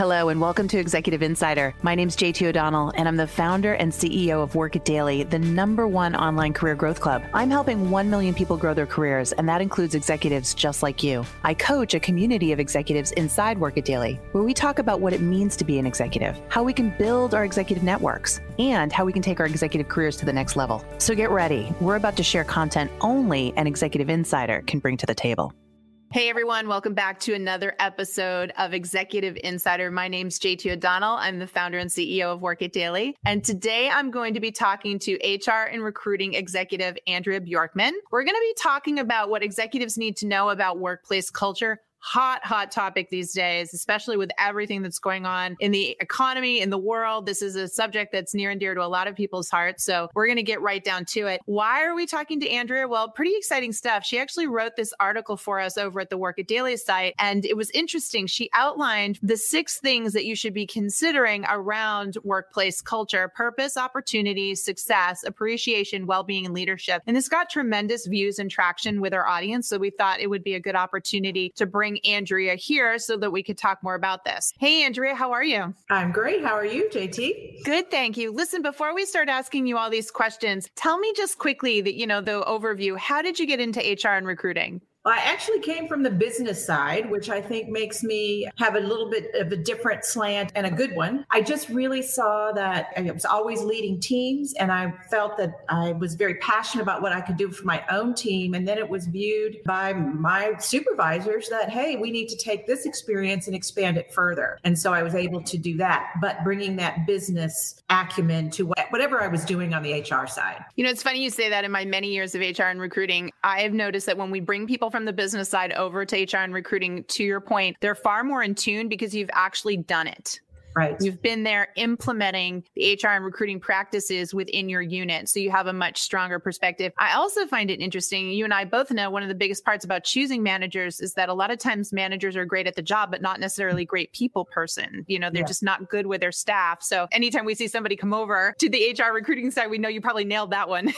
Hello, and welcome to Executive Insider. My name is JT O'Donnell, and I'm the founder and CEO of Work It Daily, the number one online career growth club. I'm helping 1 million people grow their careers, and that includes executives just like you. I coach a community of executives inside Work It Daily, where we talk about what it means to be an executive, how we can build our executive networks, and how we can take our executive careers to the next level. So get ready. We're about to share content only an Executive Insider can bring to the table. Hey everyone, welcome back to another episode of Executive Insider. My name's JT O'Donnell. I'm the founder and CEO of Work It Daily. And today I'm going to be talking to HR and recruiting executive Andrea Bjorkman. We're going to be talking about what executives need to know about workplace culture hot, hot topic these days, especially with everything that's going on in the economy, in the world. This is a subject that's near and dear to a lot of people's hearts. So we're going to get right down to it. Why are we talking to Andrea? Well, pretty exciting stuff. She actually wrote this article for us over at the Work It Daily site. And it was interesting. She outlined the six things that you should be considering around workplace culture purpose, opportunity, success, appreciation, well being, and leadership. And this got tremendous views and traction with our audience. So we thought it would be a good opportunity to bring bring Andrea here so that we could talk more about this. Hey, Andrea, how are you? I'm great. How are you, JT? Good, thank you. Listen, before we start asking you all these questions, tell me just quickly that, you know, the overview. How did you get into HR and recruiting? I actually came from the business side, which I think makes me have a little bit of a different slant and a good one. I just really saw that I was always leading teams, and I felt that I was very passionate about what I could do for my own team. And then it was viewed by my supervisors that, hey, we need to take this experience and expand it further. And so I was able to do that, but bringing that business acumen to whatever I was doing on the HR side. You know, it's funny you say that in my many years of HR and recruiting, I have noticed that when we bring people from the business side over to HR and recruiting, to your point, they're far more in tune because you've actually done it. Right. You've been there implementing the HR and recruiting practices within your unit. So you have a much stronger perspective. I also find it interesting. You and I both know one of the biggest parts about choosing managers is that a lot of times managers are great at the job, but not necessarily great people person. You know, they're yeah. just not good with their staff. So anytime we see somebody come over to the HR recruiting side, we know you probably nailed that one.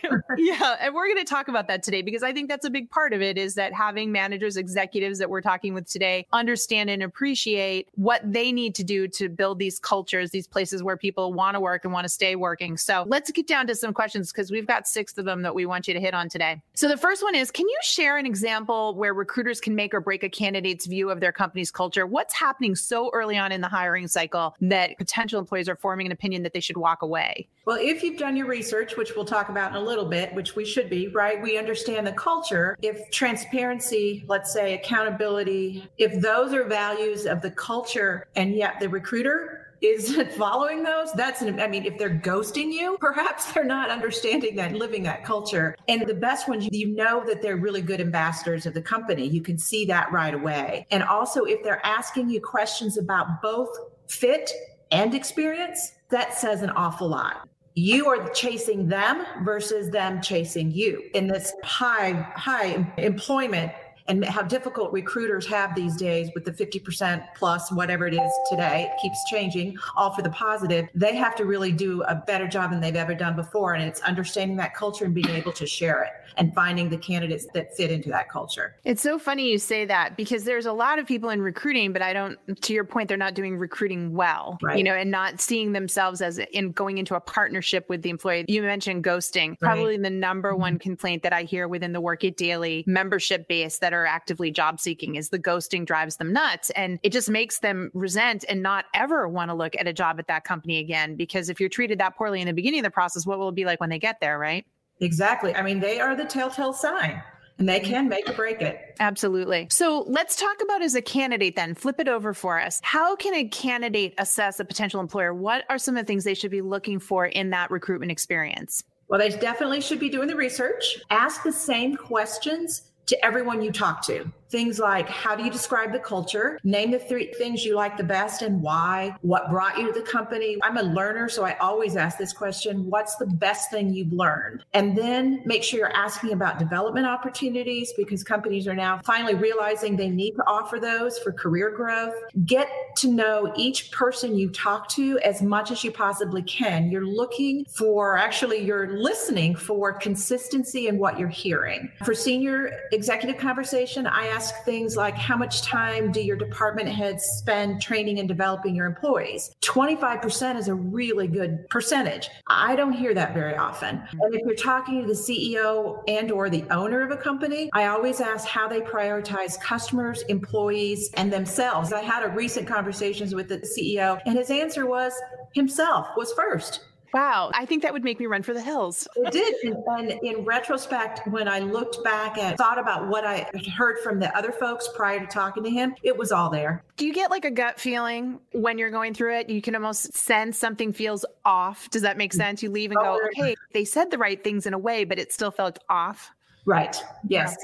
yeah. And we're going to talk about that today because I think that's a big part of it is that having managers, executives that we're talking with today understand and appreciate what they need to do to build these cultures, these places where people want to work and want to stay working. So let's get down to some questions because we've got six of them that we want you to hit on today. So the first one is Can you share an example where recruiters can make or break a candidate's view of their company's culture? What's happening so early on in the hiring cycle that potential employees are forming an opinion that they should walk away? Well, if you've done your research, which we'll talk about in a little bit, which we should be, right? We understand the culture. If transparency, let's say accountability, if those are values of the culture and yet the recruiter isn't following those, that's an, I mean, if they're ghosting you, perhaps they're not understanding that, living that culture. And the best ones, you know that they're really good ambassadors of the company. You can see that right away. And also, if they're asking you questions about both fit and experience, that says an awful lot you are chasing them versus them chasing you in this high high employment and how difficult recruiters have these days with the 50% plus whatever it is today it keeps changing all for the positive they have to really do a better job than they've ever done before and it's understanding that culture and being able to share it and finding the candidates that fit into that culture it's so funny you say that because there's a lot of people in recruiting but i don't to your point they're not doing recruiting well right. you know and not seeing themselves as in going into a partnership with the employee you mentioned ghosting probably right. the number one complaint that i hear within the work it daily membership base that are actively job seeking is the ghosting drives them nuts and it just makes them resent and not ever want to look at a job at that company again because if you're treated that poorly in the beginning of the process what will it be like when they get there right exactly i mean they are the telltale sign and they can make or break it. Absolutely. So let's talk about as a candidate then, flip it over for us. How can a candidate assess a potential employer? What are some of the things they should be looking for in that recruitment experience? Well, they definitely should be doing the research. Ask the same questions to everyone you talk to. Things like how do you describe the culture? Name the three things you like the best and why. What brought you to the company? I'm a learner, so I always ask this question What's the best thing you've learned? And then make sure you're asking about development opportunities because companies are now finally realizing they need to offer those for career growth. Get to know each person you talk to as much as you possibly can. You're looking for, actually, you're listening for consistency in what you're hearing. For senior executive conversation, I ask ask things like how much time do your department heads spend training and developing your employees? 25% is a really good percentage. I don't hear that very often. And if you're talking to the CEO and or the owner of a company, I always ask how they prioritize customers, employees, and themselves. I had a recent conversations with the CEO and his answer was himself was first. Wow. I think that would make me run for the hills. It did. And, in retrospect, when I looked back and thought about what I heard from the other folks prior to talking to him, it was all there. Do you get like a gut feeling when you're going through it? You can almost sense something feels off. Does that make sense? You leave and go, oh, okay, they said the right things in a way, but it still felt off. Right. Yes.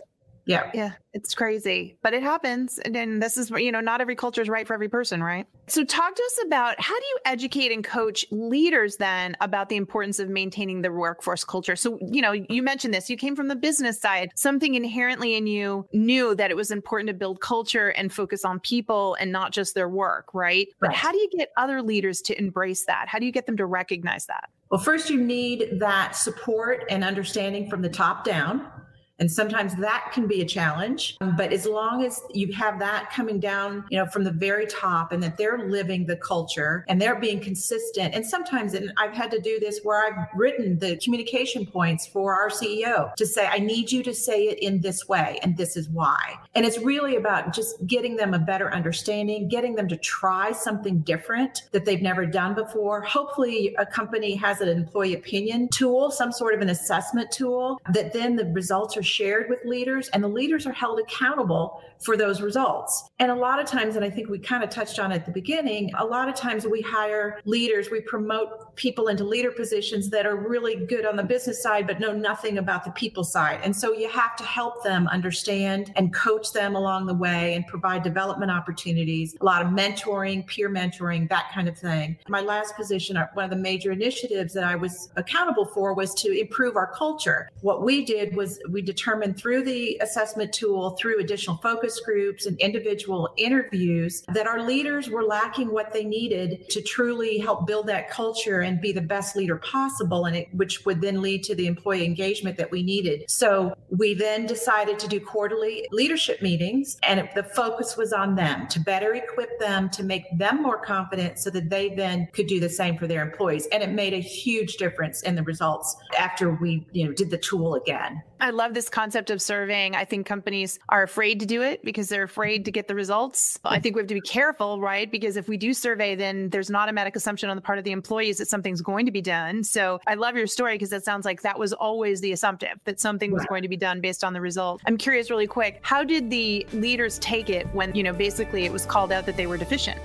Yeah. Yeah. It's crazy, but it happens. And then this is, you know, not every culture is right for every person, right? So talk to us about how do you educate and coach leaders then about the importance of maintaining the workforce culture? So, you know, you mentioned this, you came from the business side, something inherently in you knew that it was important to build culture and focus on people and not just their work, right? But how do you get other leaders to embrace that? How do you get them to recognize that? Well, first, you need that support and understanding from the top down and sometimes that can be a challenge. But as long as you have that coming down, you know, from the very top and that they're living the culture and they're being consistent. And sometimes, and I've had to do this where I've written the communication points for our CEO to say, I need you to say it in this way, and this is why. And it's really about just getting them a better understanding, getting them to try something different that they've never done before. Hopefully, a company has an employee opinion tool, some sort of an assessment tool that then the results are shared with leaders and the leaders are held accountable for those results. And a lot of times, and I think we kind of touched on at the beginning, a lot of times we hire leaders, we promote people into leader positions that are really good on the business side, but know nothing about the people side. And so you have to help them understand and coach them along the way and provide development opportunities, a lot of mentoring, peer mentoring, that kind of thing. My last position, uh, one of the major initiatives that I was accountable for was to improve our culture. What we did was we determined through the assessment tool, through additional focus groups and individual interviews, that our leaders were lacking what they needed to truly help build that culture and be the best leader possible and it which would then lead to the employee engagement that we needed so we then decided to do quarterly leadership meetings and it, the focus was on them to better equip them to make them more confident so that they then could do the same for their employees and it made a huge difference in the results after we you know did the tool again I love this concept of surveying. I think companies are afraid to do it because they're afraid to get the results. I think we have to be careful, right? Because if we do survey, then there's an automatic assumption on the part of the employees that something's going to be done. So I love your story because it sounds like that was always the assumptive that something was going to be done based on the result. I'm curious, really quick, how did the leaders take it when, you know, basically it was called out that they were deficient?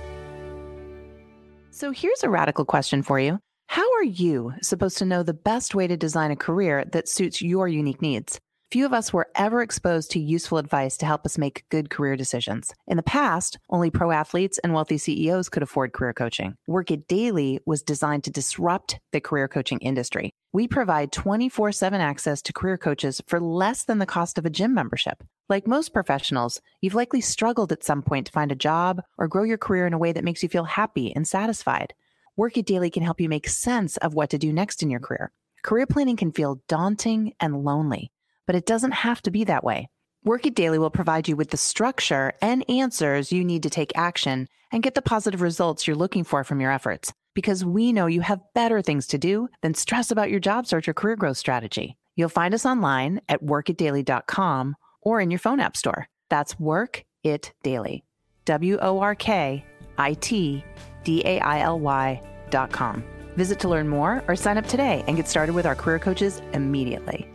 So here's a radical question for you. How are you supposed to know the best way to design a career that suits your unique needs? Few of us were ever exposed to useful advice to help us make good career decisions. In the past, only pro athletes and wealthy CEOs could afford career coaching. Work It Daily was designed to disrupt the career coaching industry. We provide 24 7 access to career coaches for less than the cost of a gym membership. Like most professionals, you've likely struggled at some point to find a job or grow your career in a way that makes you feel happy and satisfied. Work It Daily can help you make sense of what to do next in your career. Career planning can feel daunting and lonely but it doesn't have to be that way. Work It Daily will provide you with the structure and answers you need to take action and get the positive results you're looking for from your efforts. Because we know you have better things to do than stress about your job search or career growth strategy. You'll find us online at workitdaily.com or in your phone app store. That's Work It Daily. W O R K I T D A I L Y.com. Visit to learn more or sign up today and get started with our career coaches immediately.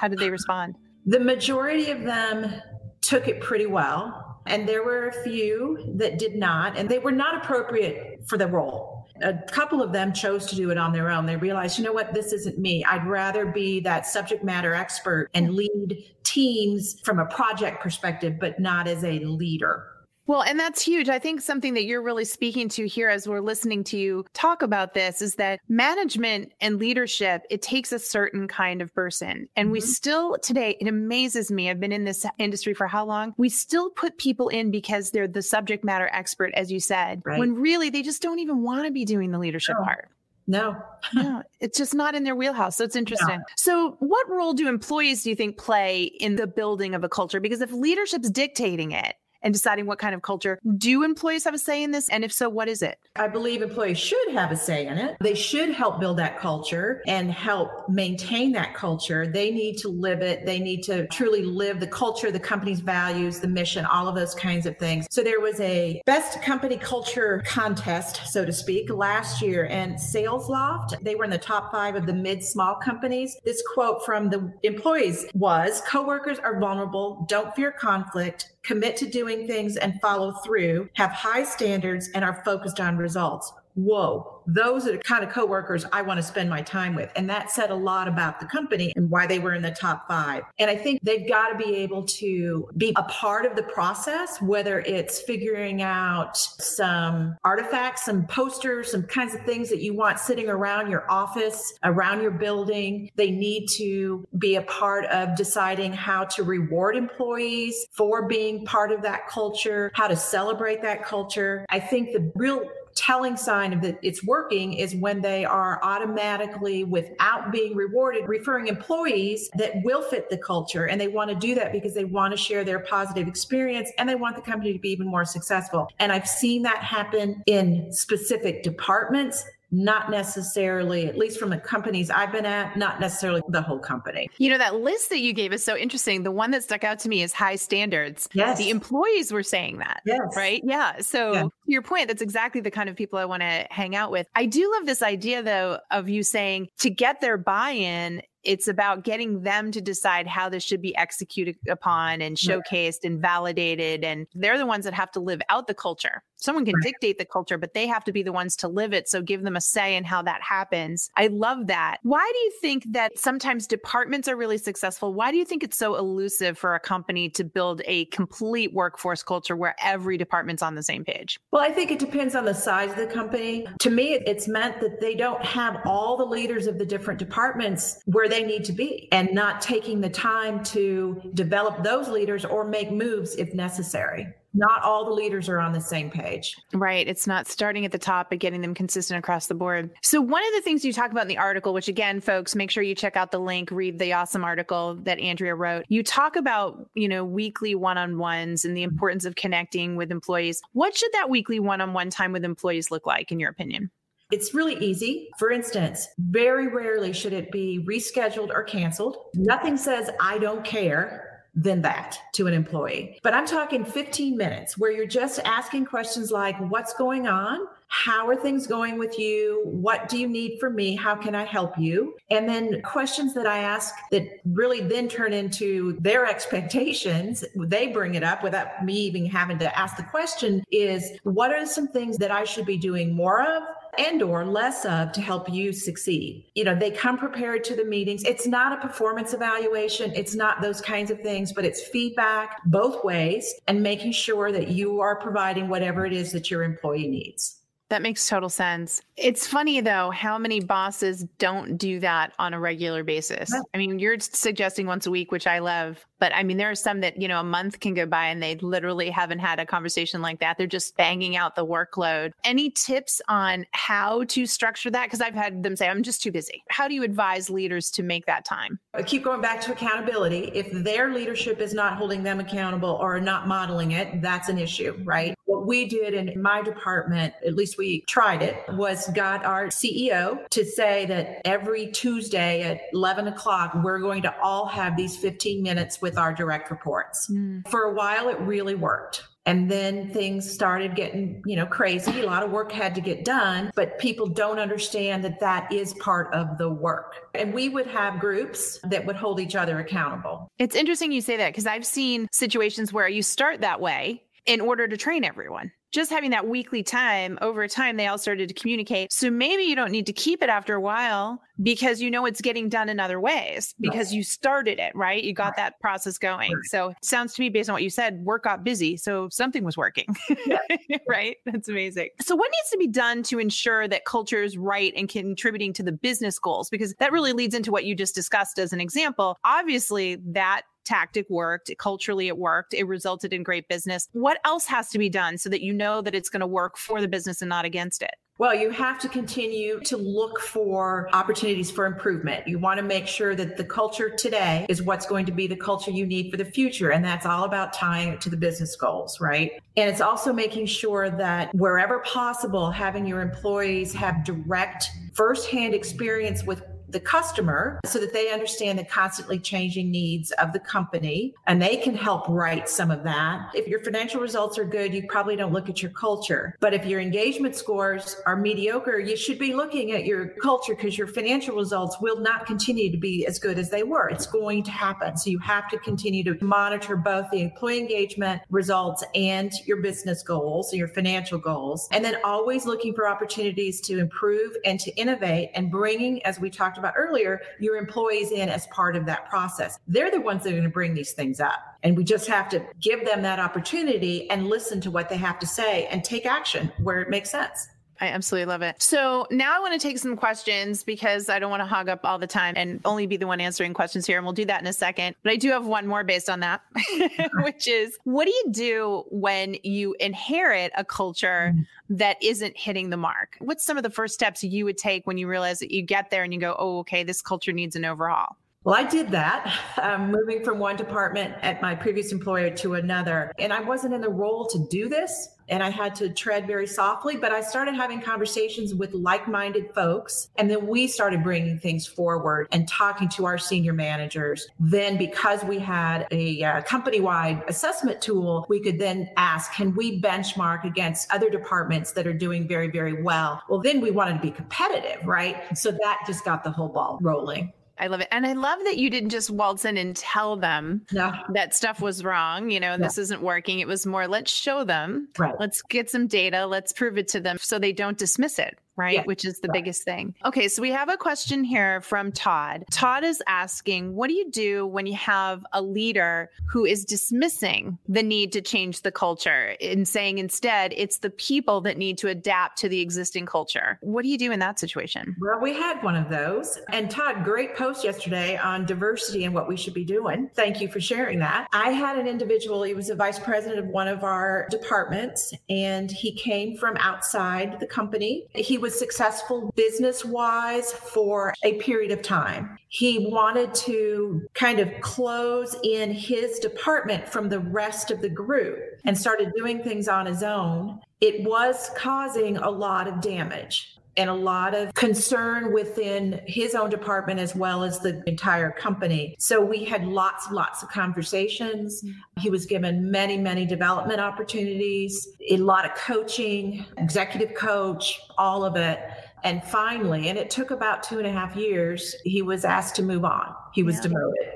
How did they respond? The majority of them took it pretty well. And there were a few that did not, and they were not appropriate for the role. A couple of them chose to do it on their own. They realized, you know what, this isn't me. I'd rather be that subject matter expert and lead teams from a project perspective, but not as a leader. Well, and that's huge. I think something that you're really speaking to here as we're listening to you talk about this is that management and leadership, it takes a certain kind of person. And mm-hmm. we still today, it amazes me. I've been in this industry for how long? We still put people in because they're the subject matter expert, as you said, right. when really they just don't even want to be doing the leadership part. No. no, it's just not in their wheelhouse. So it's interesting. No. So, what role do employees do you think play in the building of a culture? Because if leadership's dictating it, and deciding what kind of culture. Do employees have a say in this? And if so, what is it? I believe employees should have a say in it. They should help build that culture and help maintain that culture. They need to live it. They need to truly live the culture, the company's values, the mission, all of those kinds of things. So there was a best company culture contest, so to speak, last year, and Salesloft, they were in the top five of the mid small companies. This quote from the employees was coworkers are vulnerable, don't fear conflict, commit to doing things and follow through, have high standards, and are focused on results. Whoa, those are the kind of coworkers I want to spend my time with. And that said a lot about the company and why they were in the top five. And I think they've got to be able to be a part of the process, whether it's figuring out some artifacts, some posters, some kinds of things that you want sitting around your office, around your building. They need to be a part of deciding how to reward employees for being part of that culture, how to celebrate that culture. I think the real telling sign of that it's working is when they are automatically without being rewarded referring employees that will fit the culture. And they want to do that because they want to share their positive experience and they want the company to be even more successful. And i've seen that happen in specific departments not necessarily, at least from the companies I've been at, not necessarily the whole company. You know, that list that you gave is so interesting. The one that stuck out to me is high standards. Yes. The employees were saying that. Yes. Right. Yeah. So, yeah. your point, that's exactly the kind of people I want to hang out with. I do love this idea, though, of you saying to get their buy in, it's about getting them to decide how this should be executed upon and showcased and validated. And they're the ones that have to live out the culture. Someone can dictate the culture, but they have to be the ones to live it. So give them a say in how that happens. I love that. Why do you think that sometimes departments are really successful? Why do you think it's so elusive for a company to build a complete workforce culture where every department's on the same page? Well, I think it depends on the size of the company. To me, it's meant that they don't have all the leaders of the different departments where they need to be and not taking the time to develop those leaders or make moves if necessary not all the leaders are on the same page. Right. It's not starting at the top, but getting them consistent across the board. So, one of the things you talk about in the article, which again, folks, make sure you check out the link, read the awesome article that Andrea wrote. You talk about, you know, weekly one on ones and the importance of connecting with employees. What should that weekly one on one time with employees look like, in your opinion? It's really easy. For instance, very rarely should it be rescheduled or canceled. Nothing says, I don't care than that to an employee. But I'm talking 15 minutes where you're just asking questions like, What's going on? How are things going with you? What do you need from me? How can I help you? And then questions that I ask that really then turn into their expectations. They bring it up without me even having to ask the question is what are some things that I should be doing more of? And or less of to help you succeed. You know, they come prepared to the meetings. It's not a performance evaluation, it's not those kinds of things, but it's feedback both ways and making sure that you are providing whatever it is that your employee needs. That makes total sense. It's funny though how many bosses don't do that on a regular basis. I mean, you're suggesting once a week, which I love, but I mean, there are some that, you know, a month can go by and they literally haven't had a conversation like that. They're just banging out the workload. Any tips on how to structure that? Because I've had them say, I'm just too busy. How do you advise leaders to make that time? I keep going back to accountability. If their leadership is not holding them accountable or not modeling it, that's an issue, right? What we did in my department, at least we tried it, was got our CEO to say that every Tuesday at 11 o'clock, we're going to all have these 15 minutes with our direct reports. Mm. For a while, it really worked. And then things started getting, you know, crazy. A lot of work had to get done, but people don't understand that that is part of the work. And we would have groups that would hold each other accountable. It's interesting you say that because I've seen situations where you start that way in order to train everyone. Just having that weekly time over time, they all started to communicate. So maybe you don't need to keep it after a while because you know it's getting done in other ways because right. you started it, right? You got right. that process going. Right. So sounds to me, based on what you said, work got busy. So something was working, yeah. right? That's amazing. So, what needs to be done to ensure that culture is right and contributing to the business goals? Because that really leads into what you just discussed as an example. Obviously, that tactic worked. Culturally, it worked. It resulted in great business. What else has to be done so that you know that it's going to work for the business and not against it? Well, you have to continue to look for opportunities for improvement. You want to make sure that the culture today is what's going to be the culture you need for the future. And that's all about tying it to the business goals, right? And it's also making sure that wherever possible, having your employees have direct firsthand experience with the customer so that they understand the constantly changing needs of the company and they can help write some of that. If your financial results are good, you probably don't look at your culture. But if your engagement scores are mediocre, you should be looking at your culture because your financial results will not continue to be as good as they were. It's going to happen. So you have to continue to monitor both the employee engagement results and your business goals, your financial goals, and then always looking for opportunities to improve and to innovate and bringing, as we talked about earlier, your employees in as part of that process. They're the ones that are going to bring these things up. And we just have to give them that opportunity and listen to what they have to say and take action where it makes sense. I absolutely love it. So now I want to take some questions because I don't want to hog up all the time and only be the one answering questions here. And we'll do that in a second. But I do have one more based on that, which is what do you do when you inherit a culture mm-hmm. that isn't hitting the mark? What's some of the first steps you would take when you realize that you get there and you go, oh, okay, this culture needs an overhaul? Well, I did that, um, moving from one department at my previous employer to another. And I wasn't in the role to do this and I had to tread very softly, but I started having conversations with like minded folks. And then we started bringing things forward and talking to our senior managers. Then, because we had a uh, company wide assessment tool, we could then ask, can we benchmark against other departments that are doing very, very well? Well, then we wanted to be competitive, right? So that just got the whole ball rolling. I love it. And I love that you didn't just waltz in and tell them no. that stuff was wrong, you know, this isn't working. It was more, let's show them, right. let's get some data, let's prove it to them so they don't dismiss it right? Yeah. Which is the right. biggest thing. Okay, so we have a question here from Todd. Todd is asking, what do you do when you have a leader who is dismissing the need to change the culture and saying instead it's the people that need to adapt to the existing culture? What do you do in that situation? Well, we had one of those. And Todd, great post yesterday on diversity and what we should be doing. Thank you for sharing that. I had an individual, he was a vice president of one of our departments, and he came from outside the company. He was successful business wise for a period of time. He wanted to kind of close in his department from the rest of the group and started doing things on his own. It was causing a lot of damage and a lot of concern within his own department as well as the entire company. So we had lots and lots of conversations. He was given many, many development opportunities, a lot of coaching, executive coach, all of it. And finally, and it took about two and a half years, he was asked to move on. He was yeah. demoted.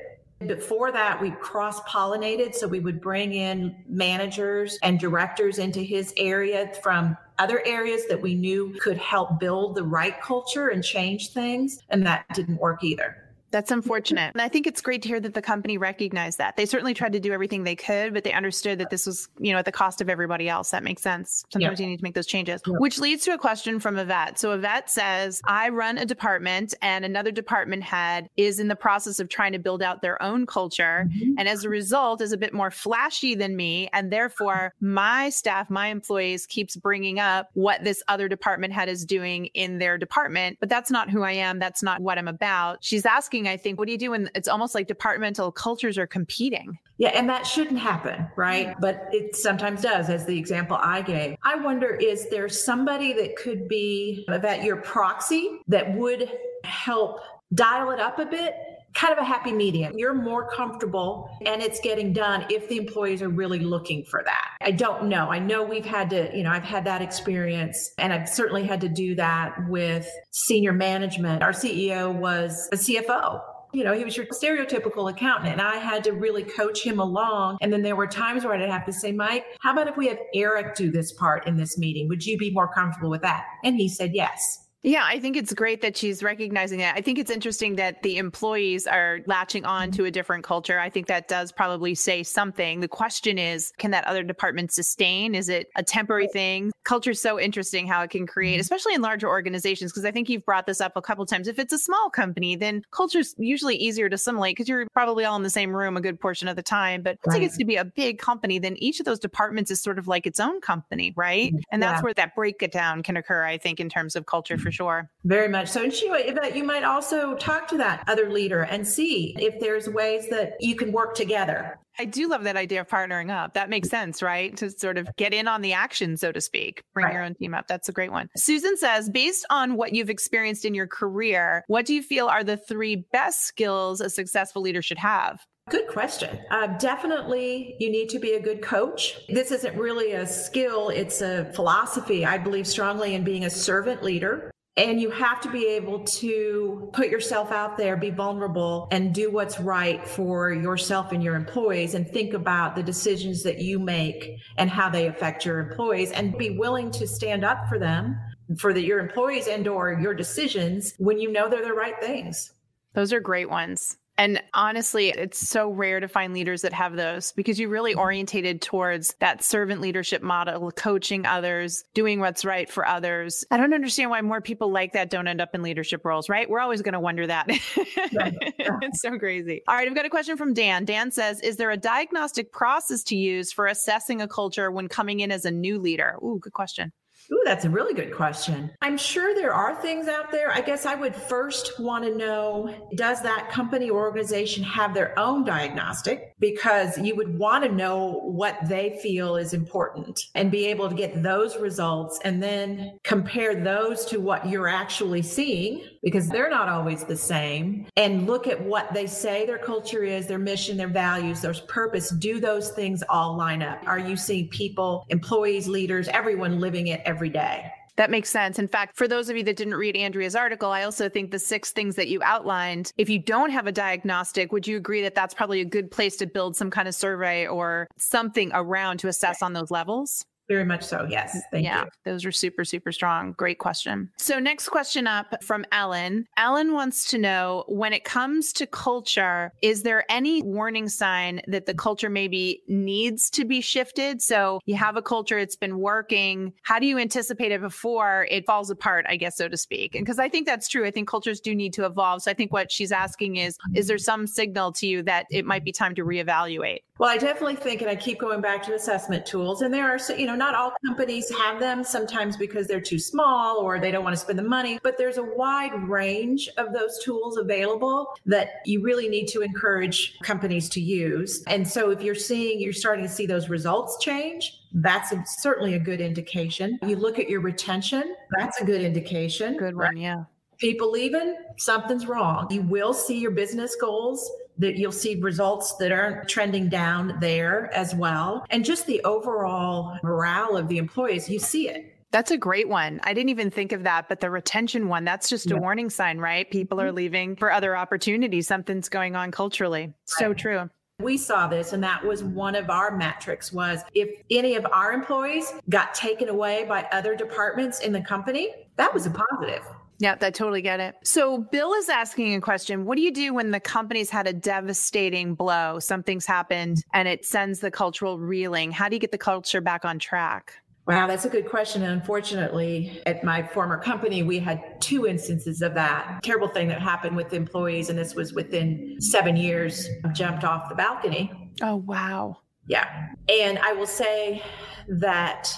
Before that, we cross pollinated. So we would bring in managers and directors into his area from other areas that we knew could help build the right culture and change things. And that didn't work either. That's unfortunate. And I think it's great to hear that the company recognized that. They certainly tried to do everything they could, but they understood that this was, you know, at the cost of everybody else. That makes sense. Sometimes yeah. you need to make those changes, yeah. which leads to a question from Yvette. So Yvette says, I run a department and another department head is in the process of trying to build out their own culture. Mm-hmm. And as a result is a bit more flashy than me. And therefore my staff, my employees keeps bringing up what this other department head is doing in their department. But that's not who I am. That's not what I'm about. She's asking I think. What do you do when it's almost like departmental cultures are competing? Yeah, and that shouldn't happen, right? Mm-hmm. But it sometimes does, as the example I gave. I wonder is there somebody that could be that your proxy that would help dial it up a bit kind of a happy medium. You're more comfortable and it's getting done if the employees are really looking for that. I don't know. I know we've had to, you know, I've had that experience and I've certainly had to do that with senior management. Our CEO was a CFO you know, he was your stereotypical accountant, and I had to really coach him along. And then there were times where I'd have to say, Mike, how about if we have Eric do this part in this meeting? Would you be more comfortable with that? And he said, yes. Yeah, I think it's great that she's recognizing that. I think it's interesting that the employees are latching on to a different culture. I think that does probably say something. The question is, can that other department sustain? Is it a temporary thing? Culture is so interesting how it can create, mm-hmm. especially in larger organizations, because I think you've brought this up a couple times. If it's a small company, then culture is usually easier to assimilate because you're probably all in the same room a good portion of the time. But once right. it gets to be a big company, then each of those departments is sort of like its own company, right? Mm-hmm. And that's yeah. where that breakdown can occur, I think, in terms of culture for sure. Very much so. And Sheila, but you might also talk to that other leader and see if there's ways that you can work together. I do love that idea of partnering up. That makes sense, right? To sort of get in on the action, so to speak, bring right. your own team up. That's a great one. Susan says, based on what you've experienced in your career, what do you feel are the three best skills a successful leader should have? Good question. Uh, definitely, you need to be a good coach. This isn't really a skill, it's a philosophy. I believe strongly in being a servant leader. And you have to be able to put yourself out there, be vulnerable, and do what's right for yourself and your employees, and think about the decisions that you make and how they affect your employees, and be willing to stand up for them, for your employees and/or your decisions when you know they're the right things. Those are great ones. And honestly, it's so rare to find leaders that have those because you really mm-hmm. orientated towards that servant leadership model, coaching others, doing what's right for others. I don't understand why more people like that don't end up in leadership roles, right? We're always going to wonder that. it's so crazy. All right, I've got a question from Dan. Dan says, Is there a diagnostic process to use for assessing a culture when coming in as a new leader? Ooh, good question. Ooh, that's a really good question. I'm sure there are things out there. I guess I would first want to know does that company or organization have their own diagnostic? Because you would want to know what they feel is important and be able to get those results and then compare those to what you're actually seeing because they're not always the same and look at what they say their culture is, their mission, their values, their purpose. Do those things all line up? Are you seeing people, employees, leaders, everyone living it every day. That makes sense. In fact, for those of you that didn't read Andrea's article, I also think the six things that you outlined, if you don't have a diagnostic, would you agree that that's probably a good place to build some kind of survey or something around to assess on those levels? Very much so. Yes. Thank yeah, you. Those are super, super strong. Great question. So, next question up from Ellen. Ellen wants to know when it comes to culture, is there any warning sign that the culture maybe needs to be shifted? So, you have a culture, it's been working. How do you anticipate it before it falls apart, I guess, so to speak? And because I think that's true. I think cultures do need to evolve. So, I think what she's asking is, is there some signal to you that it might be time to reevaluate? Well, I definitely think, and I keep going back to assessment tools, and there are, you know, not all companies have them sometimes because they're too small or they don't want to spend the money, but there's a wide range of those tools available that you really need to encourage companies to use. And so if you're seeing, you're starting to see those results change, that's a, certainly a good indication. You look at your retention, that's a good indication. Good one, yeah. People leaving, something's wrong. You will see your business goals that you'll see results that aren't trending down there as well. And just the overall morale of the employees, you see it. That's a great one. I didn't even think of that, but the retention one, that's just yeah. a warning sign, right? People are mm-hmm. leaving for other opportunities. Something's going on culturally. So right. true. We saw this and that was one of our metrics was if any of our employees got taken away by other departments in the company, that was a positive. Yeah, I totally get it. So, Bill is asking a question What do you do when the company's had a devastating blow? Something's happened and it sends the cultural reeling. How do you get the culture back on track? Wow, that's a good question. And unfortunately, at my former company, we had two instances of that terrible thing that happened with employees. And this was within seven years, of jumped off the balcony. Oh, wow. Yeah. And I will say that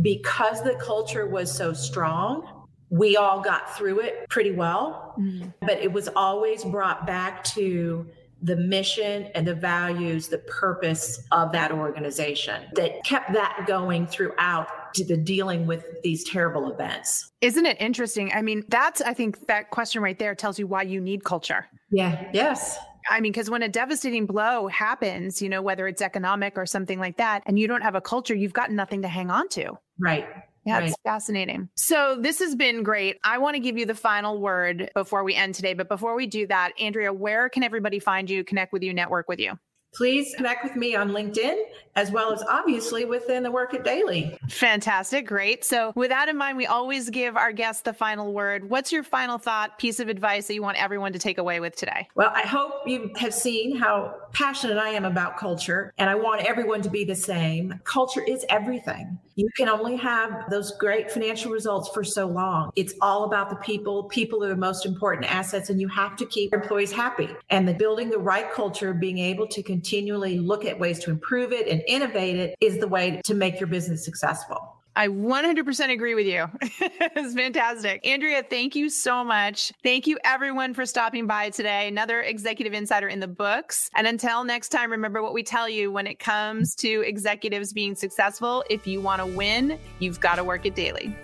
because the culture was so strong, we all got through it pretty well, mm-hmm. but it was always brought back to the mission and the values, the purpose of that organization that kept that going throughout to the dealing with these terrible events. Isn't it interesting? I mean, that's, I think that question right there tells you why you need culture. Yeah. Yes. I mean, because when a devastating blow happens, you know, whether it's economic or something like that, and you don't have a culture, you've got nothing to hang on to. Right. Yeah, right. it's fascinating. So this has been great. I want to give you the final word before we end today. But before we do that, Andrea, where can everybody find you, connect with you, network with you? please connect with me on LinkedIn as well as obviously within the Work It Daily. Fantastic. Great. So, with that in mind, we always give our guests the final word. What's your final thought, piece of advice that you want everyone to take away with today? Well, I hope you have seen how passionate I am about culture, and I want everyone to be the same. Culture is everything. You can only have those great financial results for so long. It's all about the people. People are the most important assets, and you have to keep employees happy. And the building the right culture, being able to continually look at ways to improve it and and innovate it is the way to make your business successful. I 100% agree with you. it's fantastic. Andrea, thank you so much. Thank you, everyone, for stopping by today. Another Executive Insider in the books. And until next time, remember what we tell you when it comes to executives being successful. If you want to win, you've got to work it daily.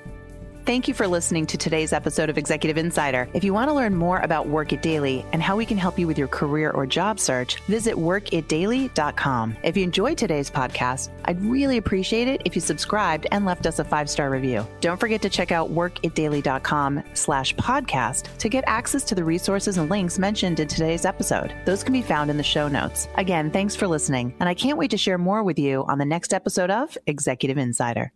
Thank you for listening to today's episode of Executive Insider. If you want to learn more about Work It Daily and how we can help you with your career or job search, visit workitdaily.com. If you enjoyed today's podcast, I'd really appreciate it if you subscribed and left us a five-star review. Don't forget to check out workitdaily.com slash podcast to get access to the resources and links mentioned in today's episode. Those can be found in the show notes. Again, thanks for listening, and I can't wait to share more with you on the next episode of Executive Insider.